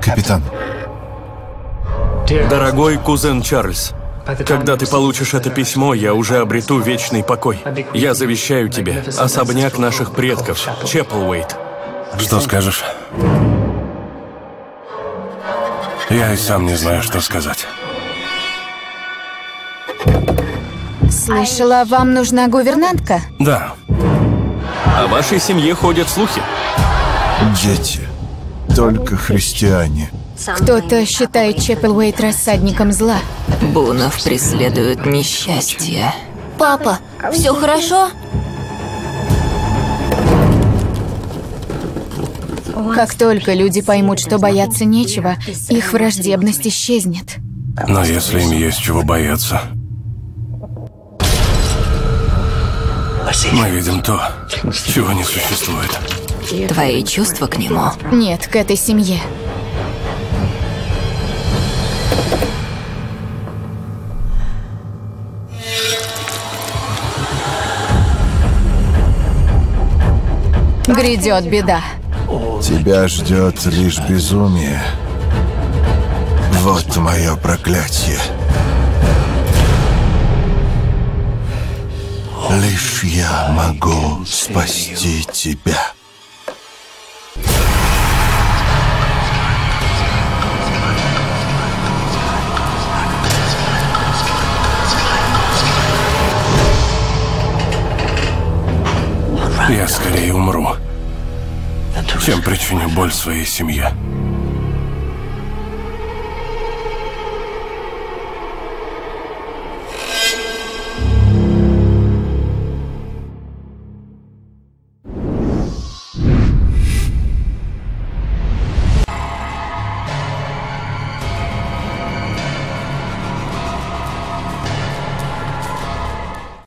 Capitão. Дорогой кузен Чарльз, когда ты получишь это письмо, я уже обрету вечный покой. Я завещаю тебе особняк наших предков, Чеплвейт. Что скажешь? Я и сам не знаю, что сказать. Слышала, вам нужна гувернантка? Да, О вашей семье ходят слухи. дети, только христиане. Кто-то считает Чеппелуэйт рассадником зла. Бунов преследуют несчастье. Папа, все хорошо? Как только люди поймут, что бояться нечего, их враждебность исчезнет. но если им есть чего бояться... Мы видим то, чего не существует. Твои чувства к нему Нет, к этой семье. Грядет беда. Тебя ждет лишь безумие. Вот мое проклятие. Лишь я могу спасти тебя. Я скорее умру, чем причиню боль своей семье.